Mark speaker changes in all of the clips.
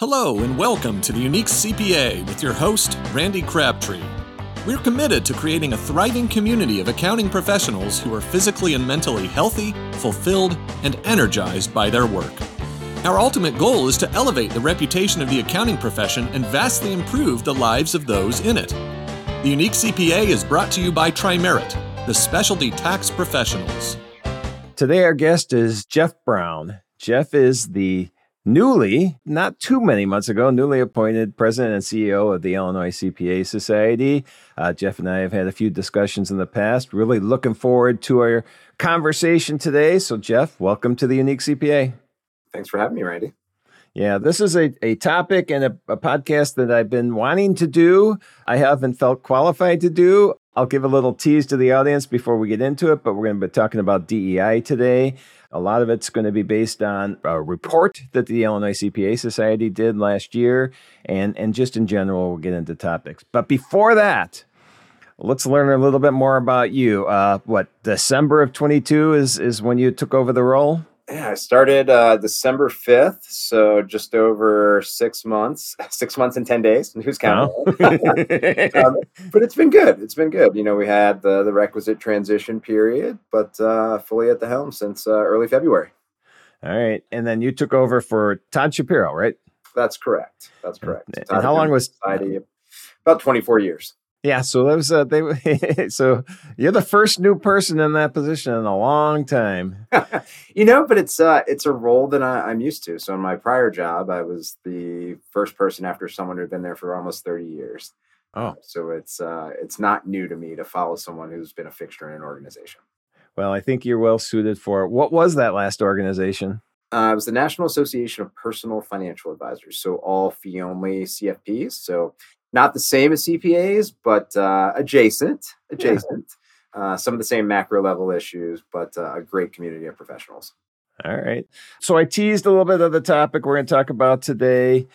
Speaker 1: Hello, and welcome to the Unique CPA with your host, Randy Crabtree. We're committed to creating a thriving community of accounting professionals who are physically and mentally healthy, fulfilled, and energized by their work. Our ultimate goal is to elevate the reputation of the accounting profession and vastly improve the lives of those in it. The Unique CPA is brought to you by Trimerit, the specialty tax professionals.
Speaker 2: Today, our guest is Jeff Brown. Jeff is the newly, not too many months ago, newly appointed president and CEO of the Illinois CPA Society. Uh, Jeff and I have had a few discussions in the past. Really looking forward to our conversation today. So, Jeff, welcome to the Unique CPA.
Speaker 3: Thanks for having me, Randy.
Speaker 2: Yeah, this is a, a topic and a, a podcast that I've been wanting to do. I haven't felt qualified to do. I'll give a little tease to the audience before we get into it, but we're going to be talking about DEI today. A lot of it's going to be based on a report that the Illinois CPA Society did last year, and, and just in general, we'll get into topics. But before that, let's learn a little bit more about you. Uh, what, December of 22 is, is when you took over the role?
Speaker 3: Yeah, I started uh, December 5th, so just over six months, six months and 10 days. Who's counting? um, but it's been good. It's been good. You know, we had the, the requisite transition period, but uh, fully at the helm since uh, early February.
Speaker 2: All right. And then you took over for Todd Shapiro, right?
Speaker 3: That's correct. That's correct.
Speaker 2: And, and how long was
Speaker 3: Society? About 24 years.
Speaker 2: Yeah, so that was uh, they. so you're the first new person in that position in a long time.
Speaker 3: you know, but it's uh, it's a role that I, am used to. So in my prior job, I was the first person after someone who'd been there for almost 30 years.
Speaker 2: Oh,
Speaker 3: so it's uh, it's not new to me to follow someone who's been a fixture in an organization.
Speaker 2: Well, I think you're well suited for it. What was that last organization?
Speaker 3: Uh, it was the National Association of Personal Financial Advisors, so all fee only CFPs. So not the same as CPAs, but uh, adjacent, adjacent. Yeah. Uh, some of the same macro level issues, but uh, a great community of professionals.
Speaker 2: All right. So I teased a little bit of the topic we're going to talk about today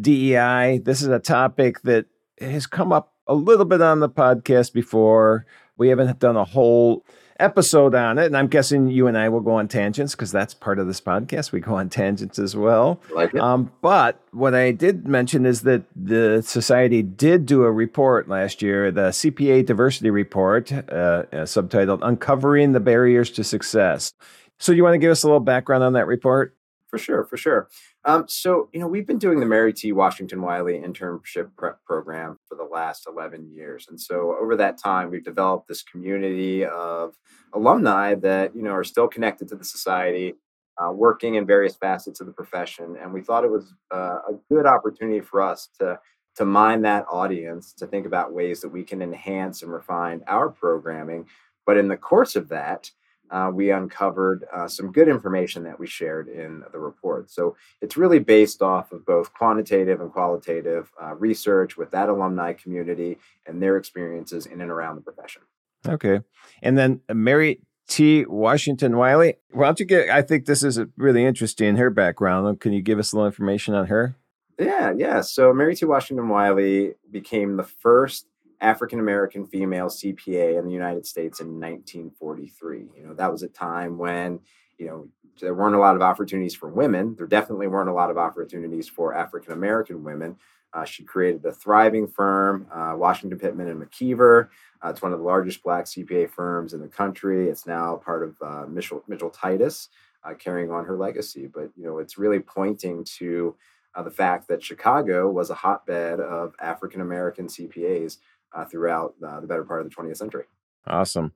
Speaker 2: DEI. This is a topic that has come up a little bit on the podcast before. We haven't done a whole episode on it. And I'm guessing you and I will go on tangents because that's part of this podcast. We go on tangents as well.
Speaker 3: Like
Speaker 2: um, but what I did mention is that the society did do a report last year, the CPA Diversity Report, uh, uh, subtitled Uncovering the Barriers to Success. So, you want to give us a little background on that report?
Speaker 3: For sure, for sure. Um, so, you know, we've been doing the Mary T. Washington Wiley internship prep program for the last 11 years. And so, over that time, we've developed this community of alumni that, you know, are still connected to the society, uh, working in various facets of the profession. And we thought it was uh, a good opportunity for us to to mine that audience to think about ways that we can enhance and refine our programming. But in the course of that, uh, we uncovered uh, some good information that we shared in the report. So it's really based off of both quantitative and qualitative uh, research with that alumni community and their experiences in and around the profession.
Speaker 2: Okay. And then uh, Mary T. Washington Wiley, why don't you get, I think this is really interesting, her background. Can you give us a little information on her?
Speaker 3: Yeah, yeah. So Mary T. Washington Wiley became the first African American female CPA in the United States in 1943. You know, that was a time when, you know, there weren't a lot of opportunities for women. There definitely weren't a lot of opportunities for African American women. Uh, she created a thriving firm, uh, Washington Pittman and McKeever. Uh, it's one of the largest black CPA firms in the country. It's now part of uh, Mitchell, Mitchell Titus, uh, carrying on her legacy. But you know, it's really pointing to uh, the fact that Chicago was a hotbed of African American CPAs uh, throughout uh, the better part of the 20th century.
Speaker 2: Awesome.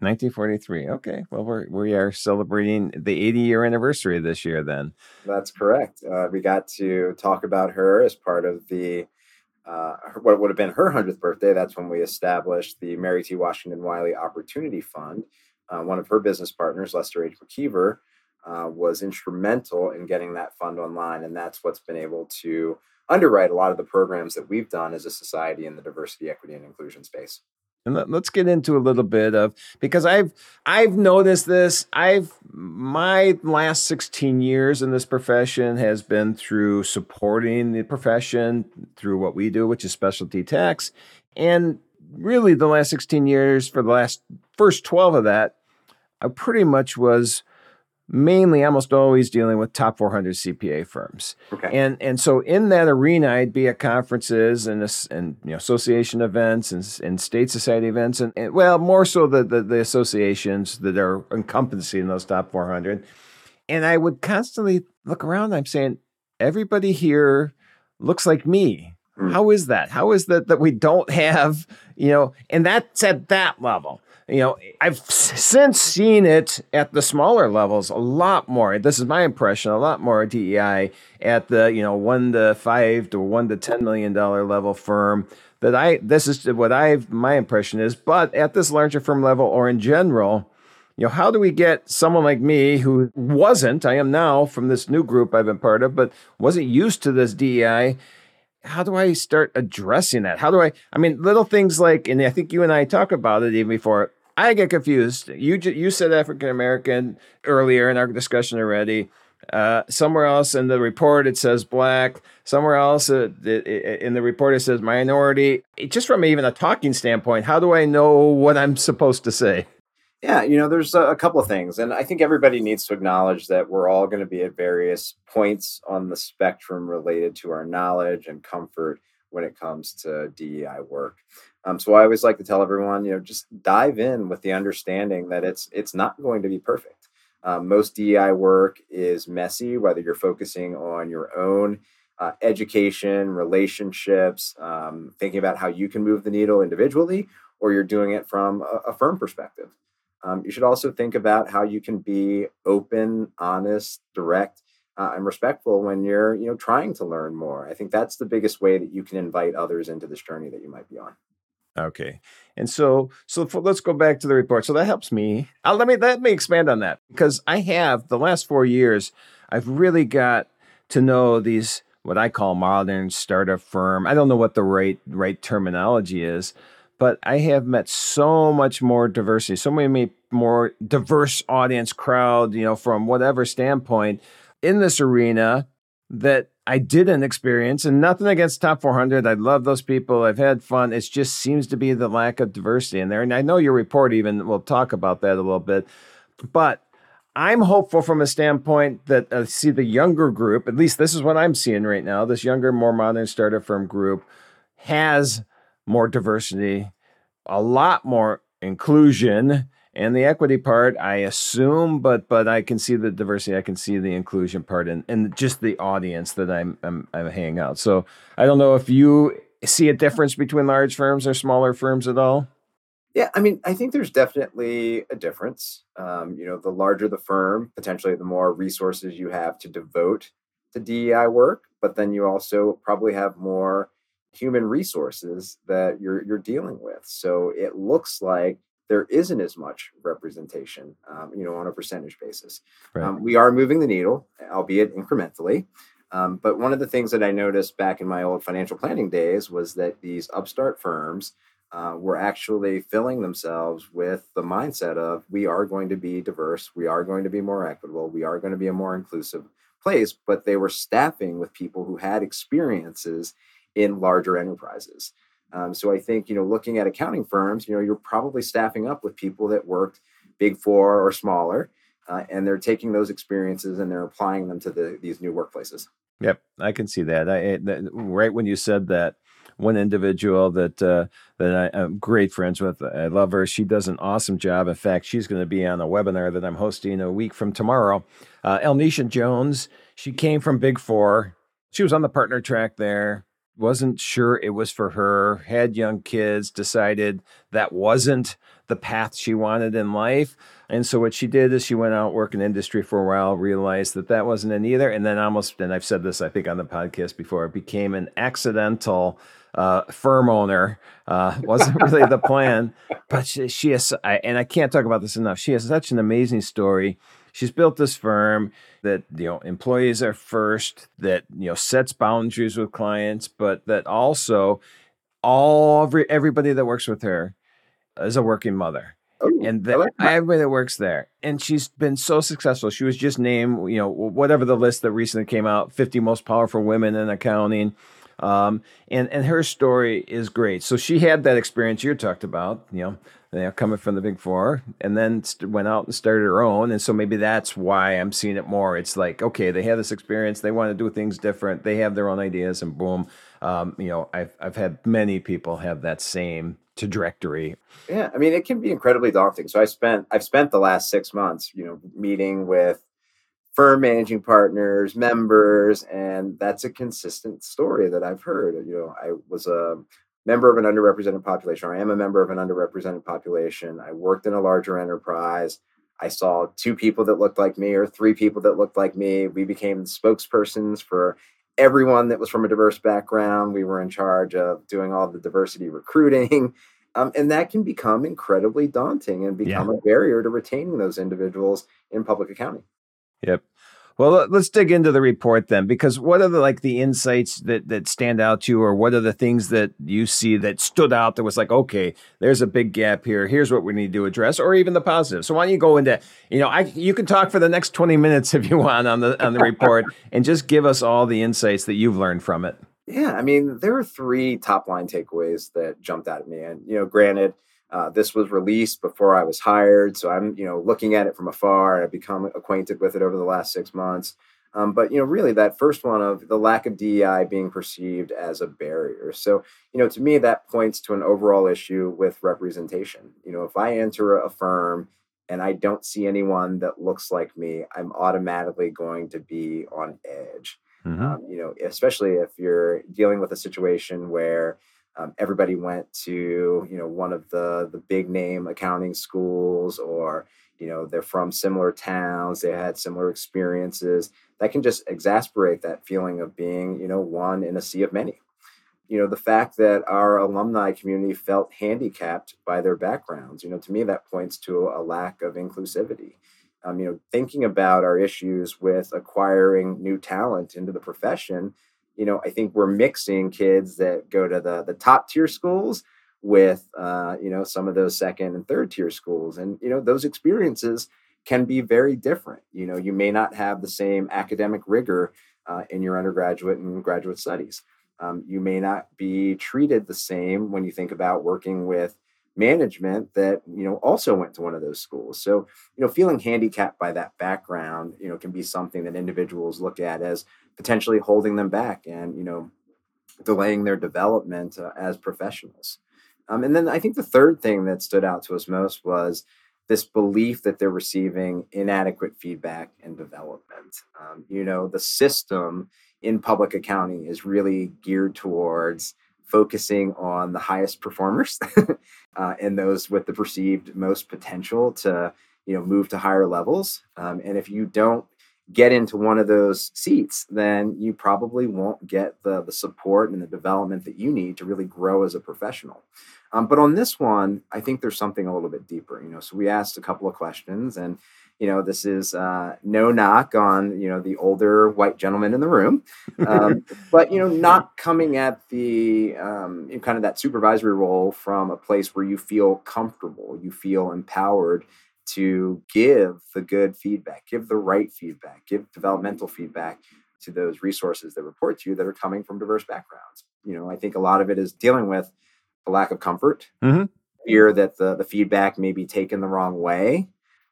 Speaker 2: 1943. Okay. Well, we're, we are celebrating the 80 year anniversary this year then.
Speaker 3: That's correct. Uh, we got to talk about her as part of the uh, what would have been her 100th birthday. That's when we established the Mary T. Washington Wiley Opportunity Fund. Uh, one of her business partners, Lester H. McKeever, uh, was instrumental in getting that fund online. And that's what's been able to underwrite a lot of the programs that we've done as a society in the diversity, equity, and inclusion space.
Speaker 2: And let's get into a little bit of because I've I've noticed this. I've my last 16 years in this profession has been through supporting the profession through what we do, which is specialty tax. And really the last 16 years for the last first 12 of that, I pretty much was mainly almost always dealing with top 400 CPA firms.
Speaker 3: Okay.
Speaker 2: And and so in that arena, I'd be at conferences and and you know association events and, and state society events and, and well more so the, the the associations that are encompassing those top 400. And I would constantly look around. I'm saying everybody here looks like me.
Speaker 3: Mm.
Speaker 2: How is that? How is that that we don't have you know? And that's at that level you know, I've since seen it at the smaller levels a lot more. This is my impression, a lot more DEI at the, you know, one to five to one to ten million dollar level firm. That I this is what I've my impression is, but at this larger firm level or in general, you know, how do we get someone like me who wasn't, I am now from this new group I've been part of, but wasn't used to this DEI how do I start addressing that? How do I? I mean, little things like, and I think you and I talk about it even before. I get confused. You you said African American earlier in our discussion already. Uh, somewhere else in the report it says black. Somewhere else uh, in the report it says minority. It, just from even a talking standpoint, how do I know what I'm supposed to say?
Speaker 3: Yeah, you know, there's a, couple of things, and I think everybody needs to acknowledge that we're all going to be at various points on the spectrum related to our knowledge and comfort when it comes to DEI work. Um, so I always like to tell everyone, you know, just dive in with the understanding that it's it's not going to be perfect. Um, most DEI work is messy, whether you're focusing on your own uh, education, relationships, um, thinking about how you can move the needle individually, or you're doing it from a, a firm perspective. Um, you should also think about how you can be open, honest, direct, uh, and respectful when you're, you know, trying to learn more. I think that's the biggest way that you can invite others into this journey that you might be on.
Speaker 2: Okay. And so, so for, let's go back to the report. So that helps me. I'll, let me let me expand on that because I have the last four years. I've really got to know these what I call modern startup firm. I don't know what the right right terminology is, but I have met so much more diversity, so many more diverse audience crowd. You know, from whatever standpoint in this arena that I didn't experience, and nothing against top 400. I love those people. I've had fun. It just seems to be the lack of diversity in there. And I know your report even will talk about that a little bit. But I'm hopeful from a standpoint that I uh, see the younger group, at least this is what I'm seeing right now, this younger, more modern startup firm group has more diversity, a lot more inclusion and the equity part i assume but but i can see the diversity i can see the inclusion part and and just the audience that i'm i'm, I'm hanging out. So i don't know if you see a difference between large firms or smaller firms at all?
Speaker 3: Yeah i mean i think there's definitely a difference. Um, you know the larger the firm potentially the more resources you have to devote to dei work but then you also probably have more human resources that you're you're dealing with so it looks like there isn't as much representation, um, you know, on a percentage basis. Right. Um, we are moving the needle, albeit incrementally. Um, but one of the things that I noticed back in my old financial planning days was that these upstart firms uh, were actually filling themselves with the mindset of we are going to be diverse, we are going to be more equitable, we are going to be a more inclusive place. But they were staffing with people who had experiences in larger enterprises. Um, so I think you know, looking at accounting firms, you know, you're probably staffing up with people that worked big four or smaller, uh, and they're taking those experiences and they're applying them to the, these new workplaces.
Speaker 2: Yep, I can see that. I, that right when you said that, one individual that uh, that I, am great friends with. I love her. She does an awesome job. In fact, she's going to be on a webinar that I'm hosting a week from tomorrow. Uh, Elnisha Jones. She came from Big Four. She was on the partner track there wasn't sure it was for her, had young kids, decided that wasn't the path she wanted in life. And so what she did is she went out, worked in industry for a while, realized that that wasn't it either. And then almost, and I've said this, I think on the podcast before, became an accidental uh, firm owner. Uh, wasn't really the plan, but she, she has, I, and I can't talk about this enough. She has such an amazing story she's built this firm that you know employees are first that you know sets boundaries with clients but that also all every, everybody that works with her is a working mother. Oh, and that, like everybody that works there. And she's been so successful. She was just named you know whatever the list that recently came out 50 most powerful women in accounting Um, and and her story is great. So she had that experience you talked about, you know, you know, coming from the big four, and then went out and started her own. And so maybe that's why I'm seeing it more. It's like, okay, they have this experience, they want to do things different, they have their own ideas, and boom, um, you know, I've I've had many people have that same trajectory.
Speaker 3: Yeah, I mean, it can be incredibly daunting. So I spent I've spent the last six months, you know, meeting with firm managing partners, members, and that's a consistent story that I've heard. You know, I was a member of an underrepresented population, or I am a member of an underrepresented population. I worked in a larger enterprise. I saw two people that looked like me, or three people that looked like me. We became spokespersons for everyone that was from a diverse background. We were in charge of doing all the diversity recruiting. Um, and that can become incredibly daunting and become yeah. a barrier to retaining those individuals in public accounting.
Speaker 2: Yep. Well, let's dig into the report then, because what are the like the insights that that stand out to you, or what are the things that you see that stood out that was like, okay, there's a big gap here. Here's what we need to address, or even the positive. So why don't you go into, you know, I you can talk for the next twenty minutes if you want on the on the report, and just give us all the insights that you've learned from it.
Speaker 3: Yeah, I mean, there are three top line takeaways that jumped out at me, and you know, granted uh, this was released before I was hired, so I'm you know looking at it from afar, and I've become acquainted with it over the last six months. Um, but you know, really, that first one of the lack of DEI being perceived as a barrier. So you know, to me, that points to an overall issue with representation. You know, if I enter a firm and I don't see anyone that looks like me, I'm automatically going to be on edge. Mm-hmm. Um, you know, especially if you're dealing with a situation where um, everybody went to you know one of the the big name accounting schools or you know they're from similar towns they had similar experiences. That can just exasperate that feeling of being you know one in a sea of many. You know the fact that our alumni community felt handicapped by their backgrounds you know to me that points to a lack of inclusivity. Um, you know thinking about our issues with acquiring new talent into the profession you know, I think we're mixing kids that go to the the top tier schools with uh, you know some of those second and third tier schools, and you know those experiences can be very different. You know, you may not have the same academic rigor uh, in your undergraduate and graduate studies. Um, you may not be treated the same when you think about working with management that you know also went to one of those schools so you know feeling handicapped by that background you know can be something that individuals look at as potentially holding them back and you know delaying their development uh, as professionals. Um, and then i think the third thing that stood out to us most was this belief that they're receiving inadequate feedback and development. Um, you know the system in public accounting is really geared towards focusing on the highest performers uh, and those with the perceived most potential to you know move to higher levels. Um, and if you don't get into one of those seats, then you probably won't get the, the support and the development that you need to really grow as a professional. Um, but on this one, I think there's something a little bit deeper. You know, so we asked a couple of questions, and you know, this is uh, no knock on you know the older white gentleman in the room, um, but you know, not coming at the um, kind of that supervisory role from a place where you feel comfortable, you feel empowered to give the good feedback, give the right feedback, give developmental feedback to those resources that report to you that are coming from diverse backgrounds. You know, I think a lot of it is dealing with a lack of comfort, mm-hmm. fear that the, the feedback may be taken the wrong way,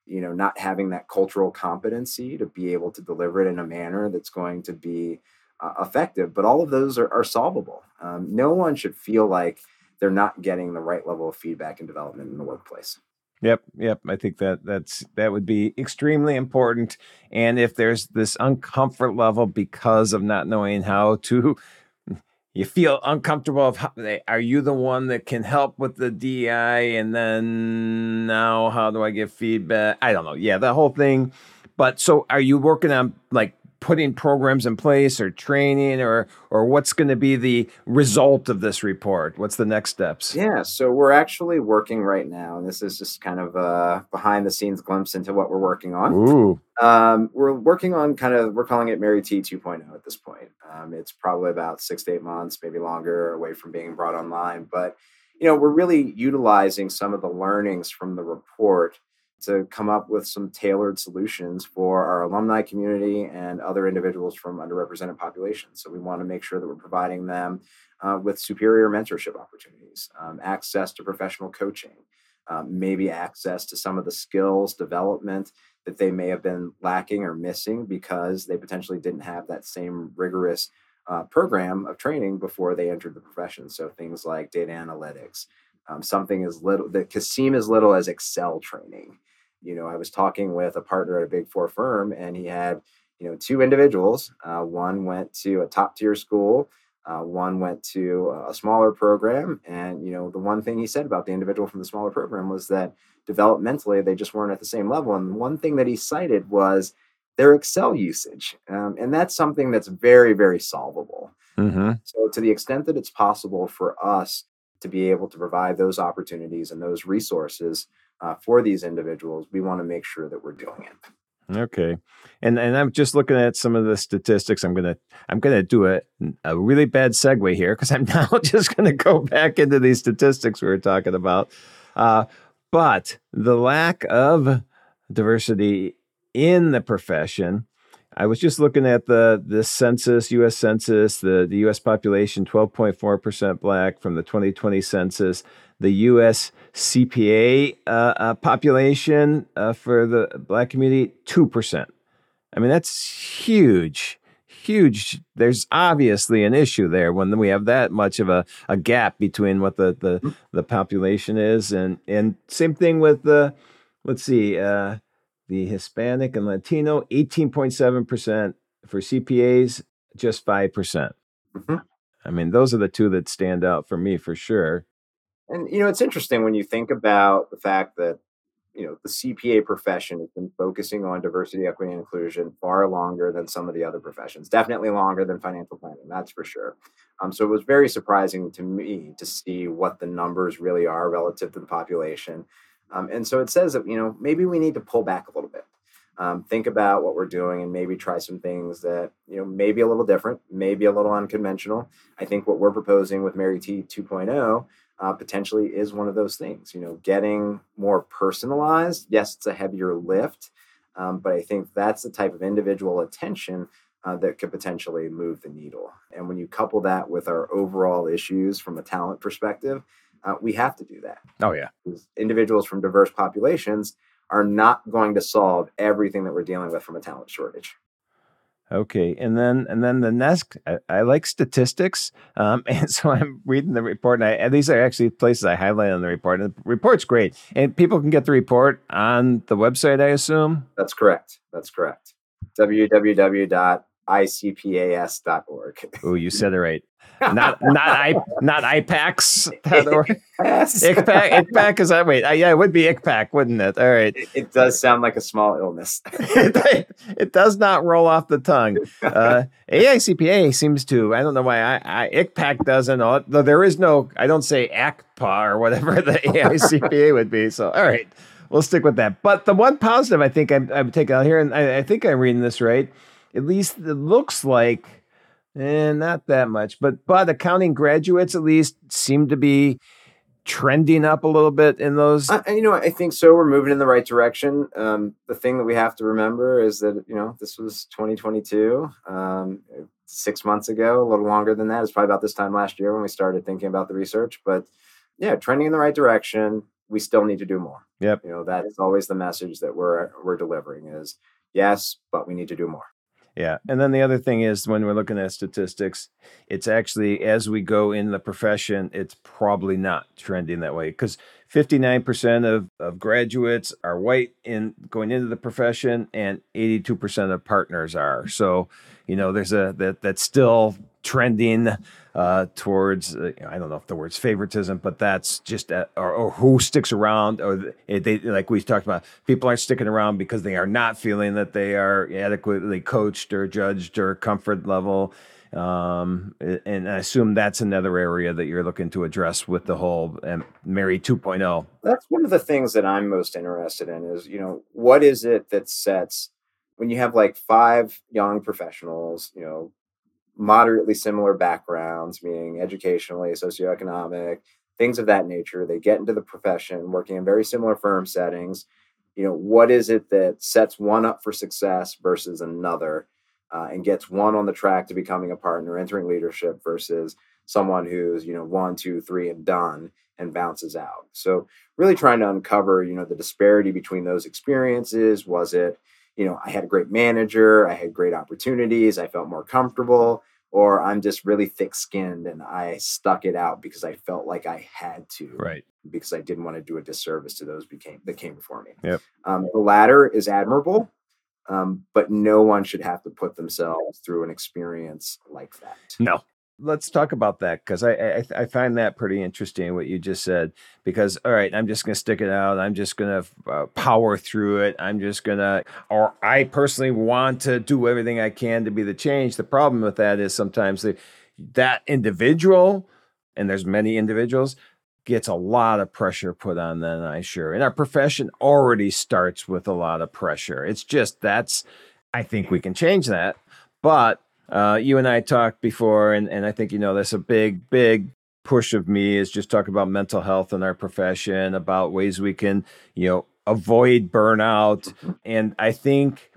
Speaker 3: you know, not having that cultural competency to be able to deliver it in a manner that's going to be uh, effective. But all of those are, are solvable. Um, no one should feel like they're not getting the right level of feedback and development in the workplace.
Speaker 2: Yep, yep. I think that that's that would be extremely important. And if there's this uncomfort level because of not knowing how to, you feel uncomfortable. Of how, are you the one that can help with the DI? And then now, how do I get feedback? I don't know. Yeah, the whole thing. But so, are you working on like putting programs in place or training or or what's going to be the result of this report? What's the next steps?
Speaker 3: Yeah so we're actually working right now and this is just kind of a behind the scenes glimpse into what we're working on. Ooh. Um, we're working on kind of we're calling it mary t 2.0 at this point. Um, it's probably about six to eight months maybe longer away from being brought online but you know we're really utilizing some of the learnings from the report to come up with some tailored solutions for our alumni community and other individuals from underrepresented populations. So we want to make sure that we're providing them uh, with superior mentorship opportunities, um, access to professional coaching, um, maybe access to some of the skills development that they may have been lacking or missing because they potentially didn't have that same rigorous uh, program of training before they entered the profession. So things like data analytics, um, something as little that can seem as little as Excel training. You know, I was talking with a partner at a big four firm, and he had you know two individuals. Uh, one went to a top tier school. Uh, one went to a smaller program, and you know the one thing he said about the individual from the smaller program was that developmentally they just weren't at the same level. And one thing that he cited was their Excel usage. Um, and that's something that's very, very solvable. Mm-hmm. So, to the extent that it's possible for us to be able to provide those opportunities and those resources uh, for these individuals, we want to make sure that we're doing it.
Speaker 2: Okay, and and I'm just looking at some of the statistics. I'm gonna I'm gonna do a a really bad segue here because I'm now just gonna go back into these statistics we were talking about. Uh, but the lack of diversity in the profession. I was just looking at the the census, U.S. Census, the the U.S. population, twelve point four percent black from the twenty twenty census. The U.S. CPA uh, uh, population uh, for the black community, two percent. I mean, that's huge, huge. There's obviously an issue there when we have that much of a, a gap between what the the, mm-hmm. the population is, and and same thing with the, let's see. Uh, the Hispanic and Latino, 18.7%. For CPAs, just 5%. percent mm hmm I mean, those are the two that stand out for me for sure.
Speaker 3: And, you know, it's interesting when you think about the fact that, you know, the CPA profession has been focusing on diversity, equity, and inclusion far longer than some of the other professions, definitely longer than financial planning, that's for sure. Um, so it was very surprising to me to see what the numbers really are relative to the population. Um, and so it says that, you know, maybe we need to pull back a little bit. Um, think about what we're doing and maybe try some things that, you know, maybe a little different, maybe a little unconventional. I think what we're proposing with Mary T 2.0 uh, potentially is one of those things, you know, getting more personalized. Yes, it's a heavier lift, um, but I think that's the type of individual attention uh, that could potentially move the needle. And when you couple that with our overall issues from a talent perspective, uh, we have to do that.
Speaker 2: Oh yeah,
Speaker 3: individuals from diverse populations are not going to solve everything that we're dealing with from a talent shortage.
Speaker 2: Okay, and then and then the next, I, I like statistics, um, and so I'm reading the report, and, I, and, these are actually places I highlight on the report. And the report's great, and people can get the report on the website. I assume
Speaker 3: that's correct. That's correct. www icpas.org.
Speaker 2: Oh, you said it right. Not not I not IPACs. ICPAC ICPAC is that wait? Uh, yeah, it would be ICPAC, wouldn't it? All right.
Speaker 3: It, it does sound like a small illness.
Speaker 2: it, it, does not roll off the tongue. Uh, AICPA seems to. I don't know why I, I ICPAC doesn't. Though there is no. I don't say ACPA or whatever the AICPA would be. So all right, we'll stick with that. But the one positive I think I'm, I'm taking out here, and I, I think I'm reading this right at least it looks like, eh, not that much, but but accounting graduates at least seem to be trending up a little bit in those.
Speaker 3: Uh, you know, I think so. We're moving in the right direction. Um, the thing that we have to remember is that you know this was 2022. Um, six months ago, a little longer than that. It's probably about this time last year when we started thinking about the research. But yeah, trending in the right direction. We still need to do more.
Speaker 2: Yep.
Speaker 3: You know, that's always the message that we're we're delivering is yes, but we need to do more.
Speaker 2: Yeah. And then the other thing is when we're looking at statistics, it's actually as we go in the profession, it's probably not trending that way because 59% of, of graduates are white in going into the profession and 82% of partners are. So, you know, there's a that that's still trending uh, towards uh, I don't know if the word's favoritism, but that's just uh, or, or, who sticks around, or they like we talked about. People aren't sticking around because they are not feeling that they are adequately coached or judged or comfort level. Um, and I assume that's another area that you're looking to address with the whole um, Mary 2.0.
Speaker 3: That's one of the things that I'm most interested in is, you know, what is it that sets when you have like five young professionals, you know, moderately similar backgrounds, meaning educationally, socioeconomic, things of that nature. They get into the profession working in very similar firm settings. you know, what is it that sets one up for success versus another uh, and gets one on the track to becoming a partner, entering leadership versus someone who's, you know, one, two, three, and done and bounces out. So really trying to uncover, you know, the disparity between those experiences. Was it, you know, I had a great manager, I had great opportunities, I felt more comfortable, or I'm just really thick skinned and I stuck it out because I felt like I had to.
Speaker 2: Right.
Speaker 3: Because I didn't want to do a disservice to those became that came before me.
Speaker 2: Yep.
Speaker 3: Um, the latter is admirable, um, but no one should have to put themselves through an experience like that.
Speaker 2: No, let's talk about that because I, I, I find that pretty interesting what you just said. Because all right, I'm just going to stick it out. I'm just going to uh, power through it. I'm just going to, or I personally want to do everything I can to be the change. The problem with that is sometimes the, that individual, and there's many individuals, gets a lot of pressure put on them. I sure, and our profession already starts with a lot of pressure. It's just that's. I think we can change that, but uh, you and I talked before, and, and I think you know that's a big, big push of me is just talk about mental health in our profession, about ways we can, you know, avoid burnout. Mm-hmm. And I think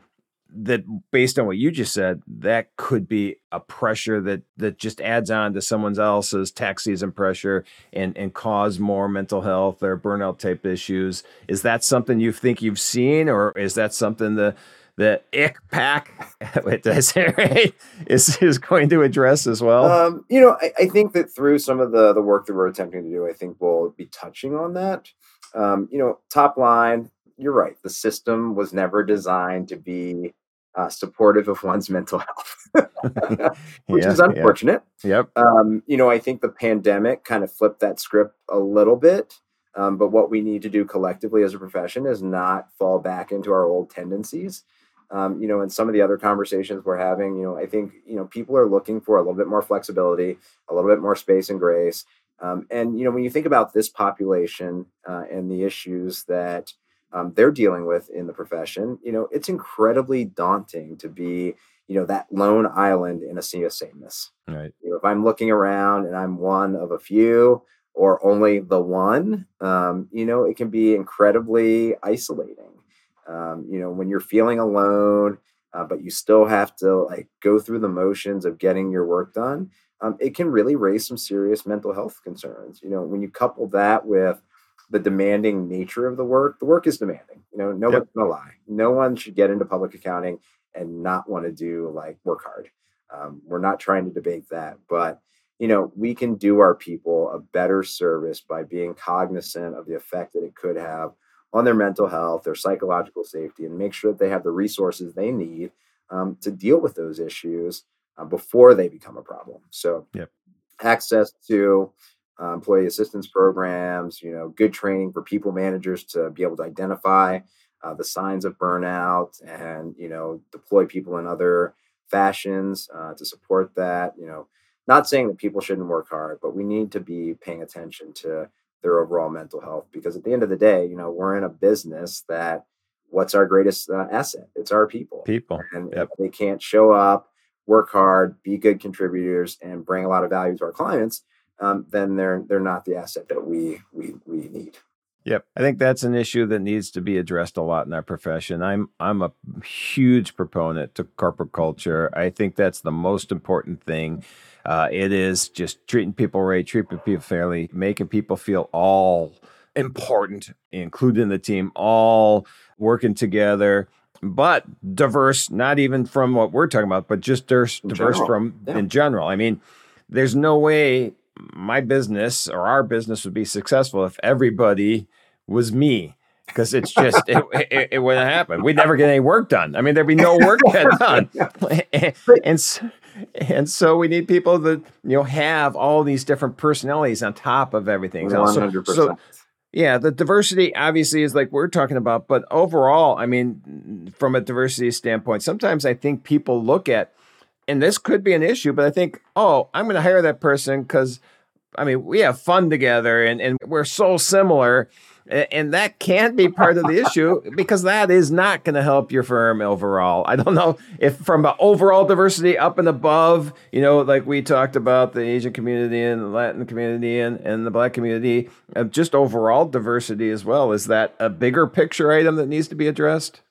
Speaker 2: that based on what you just said, that could be a pressure that that just adds on to someone else's tax season pressure and and cause more mental health or burnout type issues. Is that something you think you've seen, or is that something the the ICPAC, did I say right, is, is going to address as well?
Speaker 3: Um, you know, I, I, think that through some of the, the work that we're attempting to do, I think we'll be touching on that. Um, you know, top line, you're right. The system was never designed to be uh, supportive of one's mental health, which yeah, is unfortunate.
Speaker 2: Yeah. Yep.
Speaker 3: Um, you know, I think the pandemic kind of flipped that script a little bit. Um, but what we need to do collectively as a profession is not fall back into our old tendencies um, you know, in some of the other conversations we're having, you know, I think, you know, people are looking for a little bit more flexibility, a little bit more space and grace. Um, and, you know, when you think about this population uh, and the issues that um, they're dealing with in the profession, you know, it's incredibly daunting to be, you know, that lone island in a sea of sameness.
Speaker 2: Right.
Speaker 3: You know, if I'm looking around and I'm one of a few or only the one, um, you know, it can be incredibly isolating. Um, you know, when you're feeling alone, uh, but you still have to like go through the motions of getting your work done, um, it can really raise some serious mental health concerns. You know, when you couple that with the demanding nature of the work, the work is demanding. You know, no yep. one's gonna lie. No one should get into public accounting and not want to do like work hard. Um, we're not trying to debate that, but you know, we can do our people a better service by being cognizant of the effect that it could have on their mental health, their psychological safety, and make sure that they have the resources they need um, to deal with those issues uh, before they become a problem. So,
Speaker 2: yep.
Speaker 3: access to uh, employee assistance programs, you know, good training for people managers to be able to identify uh, the signs of burnout and you know deploy people in other fashions uh, to support that. You know, not saying that people shouldn't work hard, but we need to be paying attention to their overall mental health because at the end of the day you know we're in a business that what's our greatest uh, asset it's our people
Speaker 2: people
Speaker 3: and yep. if they can't show up work hard be good contributors and bring a lot of value to our clients um, then they're they're not the asset that we we we need
Speaker 2: Yep. I think that's an issue that needs to be addressed a lot in our profession. I'm I'm a huge proponent to corporate culture. I think that's the most important thing. Uh, it is just treating people right, treating people fairly, making people feel all important, including the team, all working together, but diverse, not even from what we're talking about, but just diverse, diverse from yeah. in general. I mean, there's no way my business or our business would be successful if everybody was me because it's just it, it, it, wouldn't happen. We'd never get any work done. I mean, there'd be no work done, and, and and so we need people that you know have all these different personalities on top of everything.
Speaker 3: One hundred percent.
Speaker 2: Yeah, the diversity obviously is like we're talking about, but overall, I mean, from a diversity standpoint, sometimes I think people look at and this could be an issue, but I think, oh, I'm going to hire that person because I mean, we have fun together and, and we're so similar. And that can't be part of the issue because that is not going to help your firm overall. I don't know if from overall diversity up and above, you know, like we talked about the Asian community and the Latin community and, and the black community, uh, just overall diversity as well. Is that a bigger picture item that needs to be addressed?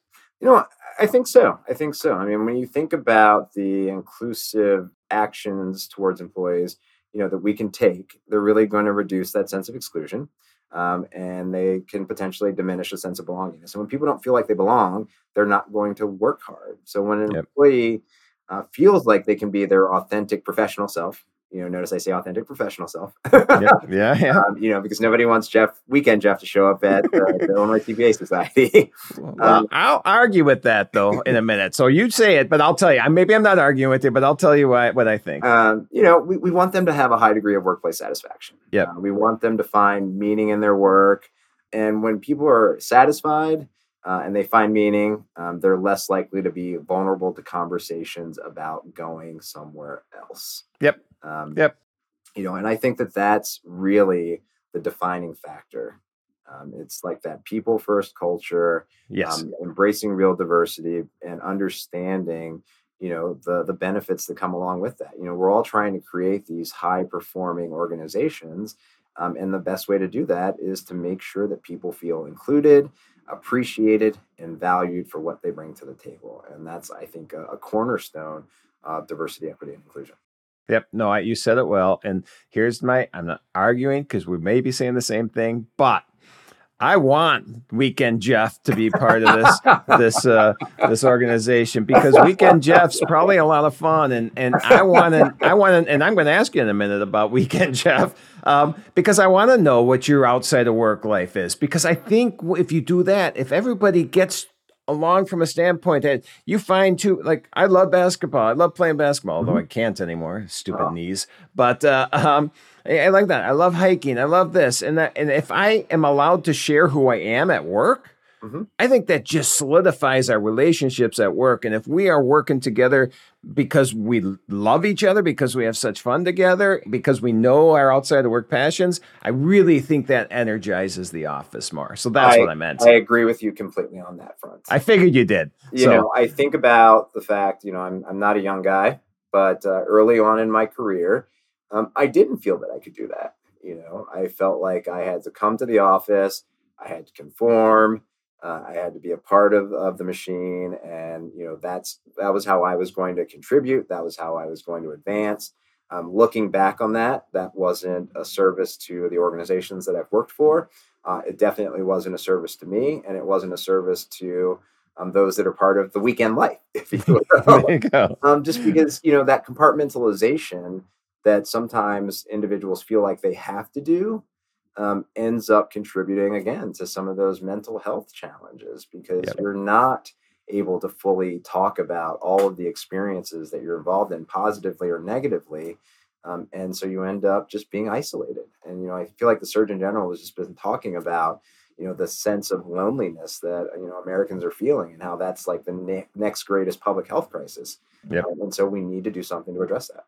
Speaker 3: You know, I think so. I think so. I mean, when you think about the inclusive actions towards employees, you know, that we can take, they're really going to reduce that sense of exclusion um, and they can potentially diminish a sense of belonging. So when people don't feel like they belong, they're not going to work hard. So when an yep. employee uh, feels like they can be their authentic professional self, you know, notice I say authentic professional self.
Speaker 2: yeah, yeah, yeah.
Speaker 3: Um, you know, because nobody wants Jeff Weekend Jeff to show up at uh, the Illinois CPA Society.
Speaker 2: well, um, I'll argue with that though in a minute. So you say it, but I'll tell you. Maybe I'm not arguing with you, but I'll tell you what, what I think.
Speaker 3: Um, you know, we, we want them to have a high degree of workplace satisfaction.
Speaker 2: Yeah,
Speaker 3: uh, we want them to find meaning in their work, and when people are satisfied. Uh, and they find meaning, um, they're less likely to be vulnerable to conversations about going somewhere else.
Speaker 2: Yep. Um, yep.
Speaker 3: You know, and I think that that's really the defining factor. Um, it's like that people first culture,
Speaker 2: yes, um,
Speaker 3: embracing real diversity and understanding, you know, the the benefits that come along with that. You know, we're all trying to create these high performing organizations, um, and the best way to do that is to make sure that people feel included, appreciated, and valued for what they bring to the table. And that's, I think, a, a cornerstone of diversity, equity, and inclusion.
Speaker 2: Yep. No, I, you said it well. And here's my, I'm not arguing because we may be saying the same thing, but I want Weekend Jeff to be part of this this uh, this organization because Weekend Jeff's probably a lot of fun, and and I want to I want to, and I'm going to ask you in a minute about Weekend Jeff um, because I want to know what your outside of work life is because I think if you do that, if everybody gets along from a standpoint that you find too like I love basketball. I love playing basketball, although mm-hmm. I can't anymore. Stupid oh. knees. But uh, um, I, I, like that. I love hiking. I love this. And that and if I am allowed to share who I am at work, Mm-hmm. I think that just solidifies our relationships at work. And if we are working together because we love each other, because we have such fun together, because we know our outside of work passions, I really think that energizes the office more. So that's
Speaker 3: I,
Speaker 2: what I meant.
Speaker 3: I agree with you completely on that front.
Speaker 2: I figured you did.
Speaker 3: You so. know, I think about the fact, you know, I'm, I'm not a young guy, but uh, early on in my career, um, I didn't feel that I could do that. You know, I felt like I had to come to the office, I had to conform uh, I had to be a part of, of the machine, and you know that's that was how I was going to contribute. That was how I was going to advance. Um, looking back on that, that wasn't a service to the organizations that I've worked for. Uh, it definitely wasn't a service to me, and it wasn't a service to um, those that are part of the weekend life, if you will. there you go. Um, just because you know that compartmentalization that sometimes individuals feel like they have to do um, ends up contributing again to some of those mental health challenges because yep. you're not able to fully talk about all of the experiences that you're involved in positively or negatively um, and so you end up just being isolated and you know i feel like the surgeon general has just been talking about you know the sense of loneliness that you know americans are feeling and how that's like the ne- next greatest public health crisis
Speaker 2: yep.
Speaker 3: Um, and so we need to do something to address that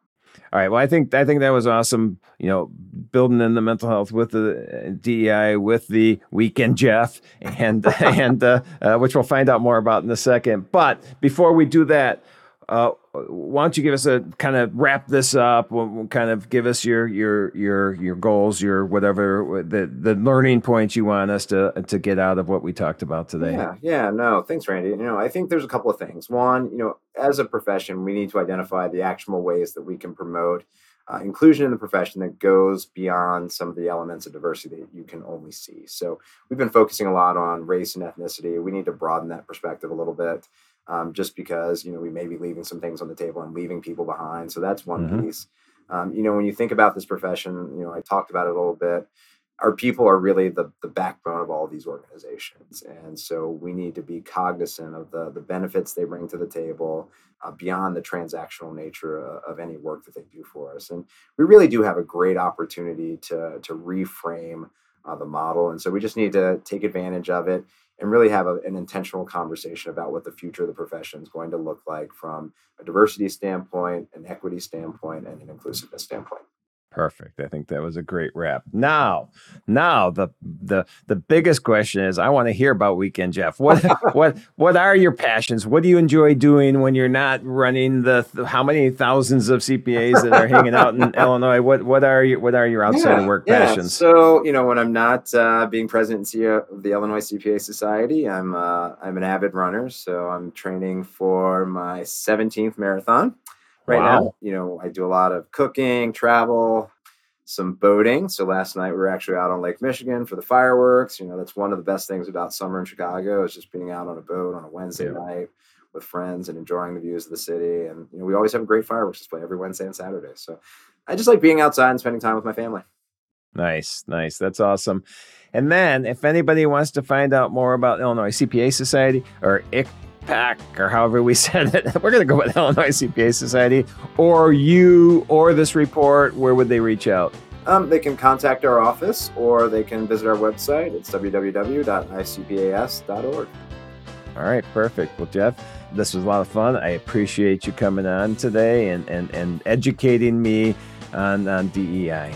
Speaker 2: all right. Well, I think I think that was awesome. You know, building in the mental health with the uh, DEI, with the weekend Jeff, and and uh, uh, which we'll find out more about in a second. But before we do that, uh, why don't you give us a kind of wrap this up? We'll, kind of give us your your your your goals, your whatever the the learning points you want us to to get out of what we talked about today.
Speaker 3: Yeah, yeah, no, thanks, Randy. You know, I think there's a couple of things. One, you know, as a profession, we need to identify the actionable ways that we can promote uh, inclusion in the profession that goes beyond some of the elements of diversity that you can only see. So we've been focusing a lot on race and ethnicity. We need to broaden that perspective a little bit um, just because you know we may be leaving some things on the table and leaving people behind. So that's one mm-hmm. piece. Um, you know, when you think about this profession, you know, I talked about it a little bit. Our people are really the the backbone of all these organizations, and so we need to be cognizant of the the benefits they bring to the table uh, beyond the transactional nature of, of any work that they do for us. And we really do have a great opportunity to to reframe uh, the model, and so we just need to take advantage of it and really have a, an intentional conversation about what the future of the profession is going to look like from a diversity standpoint, an equity standpoint, and an inclusiveness standpoint.
Speaker 2: Perfect. I think that was a great wrap. Now, now the the the biggest question is I want to hear about Weekend Jeff. What what what are your passions? What do you enjoy doing when you're not running the, the how many thousands of CPAs that are hanging out in Illinois? What what are your what are your outside
Speaker 3: yeah,
Speaker 2: of work
Speaker 3: yeah.
Speaker 2: passions?
Speaker 3: So you know when I'm not uh, being president and CEO of the Illinois CPA Society, I'm uh, I'm an avid runner. So I'm training for my 17th marathon right
Speaker 2: Wow.
Speaker 3: now. You know, I do a lot of cooking, travel, some boating. So last night we were actually out on Lake Michigan for the fireworks. You know, that's one of the best things about summer in Chicago is just being out on a boat on a Wednesday
Speaker 2: Yeah.
Speaker 3: night with friends and enjoying the views of the city. And you know, we always have a great fireworks display every Wednesday and Saturday. So I just like being outside and spending time with my family.
Speaker 2: Nice, nice. That's awesome. And then, if anybody wants to find out more about Illinois CPA Society or ICPAC or however we said it, we're going to go with Illinois CPA Society or you or this report. Where would they reach out?
Speaker 3: Um, they can contact our office or they can visit our website. It's www.icpas.org.
Speaker 2: All right, perfect. Well, Geof, this was a lot of fun. I appreciate you coming on today and and, and educating me on, on DEI.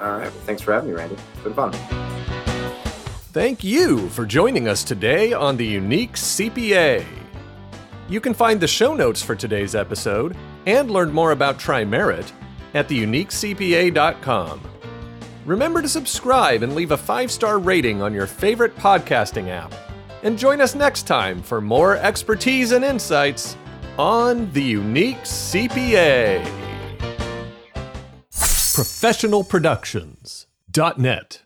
Speaker 3: All right. Well, thanks for having me, Randy. It's been fun.
Speaker 1: Thank you for joining us today on the Unique CPA. You can find the show notes for today's episode and learn more about TriMerit at theuniquecpa.com. Remember to subscribe and leave a five star rating on your favorite podcasting app. And join us next time for more expertise and insights on the Unique CPA. ProfessionalProductions.net